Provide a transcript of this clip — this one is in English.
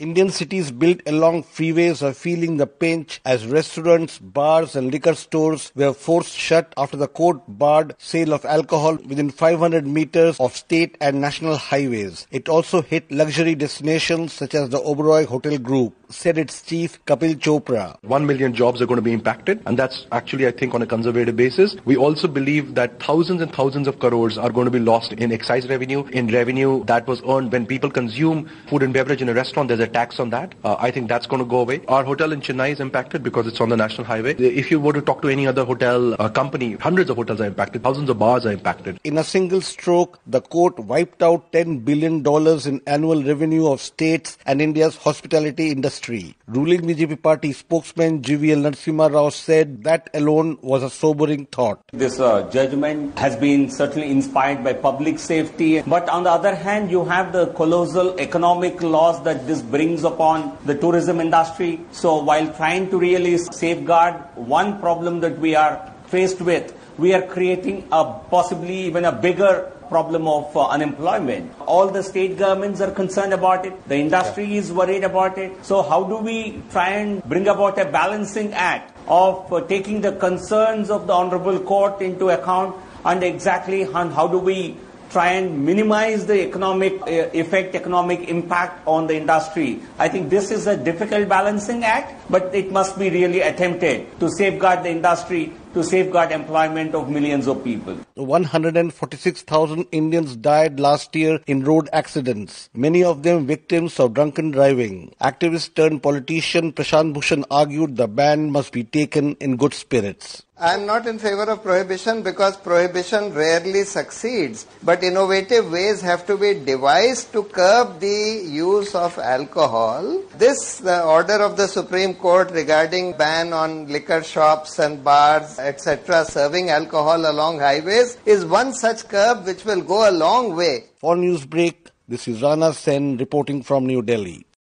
Indian cities built along freeways are feeling the pinch as restaurants, bars and liquor stores were forced shut after the court barred sale of alcohol within 500 meters of state and national highways. It also hit luxury destinations such as the Oberoi Hotel Group, said its chief Kapil Chopra. One million jobs are going to be impacted and that's actually I think on a conservative basis. We also believe that thousands and thousands of crores are going to be lost in excise revenue, in revenue that was earned when people consume food and beverage in a restaurant. There's a tax on that. Uh, I think that's going to go away. Our hotel in Chennai is impacted because it's on the national highway. If you were to talk to any other hotel uh, company, hundreds of hotels are impacted, thousands of bars are impacted. In a single stroke, the court wiped out $10 billion in annual revenue of states and India's hospitality industry. Ruling BJP party spokesman GVL Narasimha Rao said that alone was a sobering thought. This uh, judgment has been certainly inspired by public safety, but on the other hand, you have the colossal economic loss that this brings brings upon the tourism industry. So while trying to really safeguard one problem that we are faced with, we are creating a possibly even a bigger problem of uh, unemployment. All the state governments are concerned about it. The industry yeah. is worried about it. So how do we try and bring about a balancing act of uh, taking the concerns of the honorable court into account and exactly how do we try and minimize the economic uh, effect, economic impact on the industry. I think this is a difficult balancing act, but it must be really attempted to safeguard the industry to safeguard employment of millions of people. 146,000 Indians died last year in road accidents, many of them victims of drunken driving. Activist turned politician Prashant Bhushan argued the ban must be taken in good spirits. I am not in favor of prohibition because prohibition rarely succeeds. But innovative ways have to be devised to curb the use of alcohol. This, the order of the Supreme Court regarding ban on liquor shops and bars etc., serving alcohol along highways is one such curb which will go a long way. For Newsbreak, this is Rana Sen reporting from New Delhi.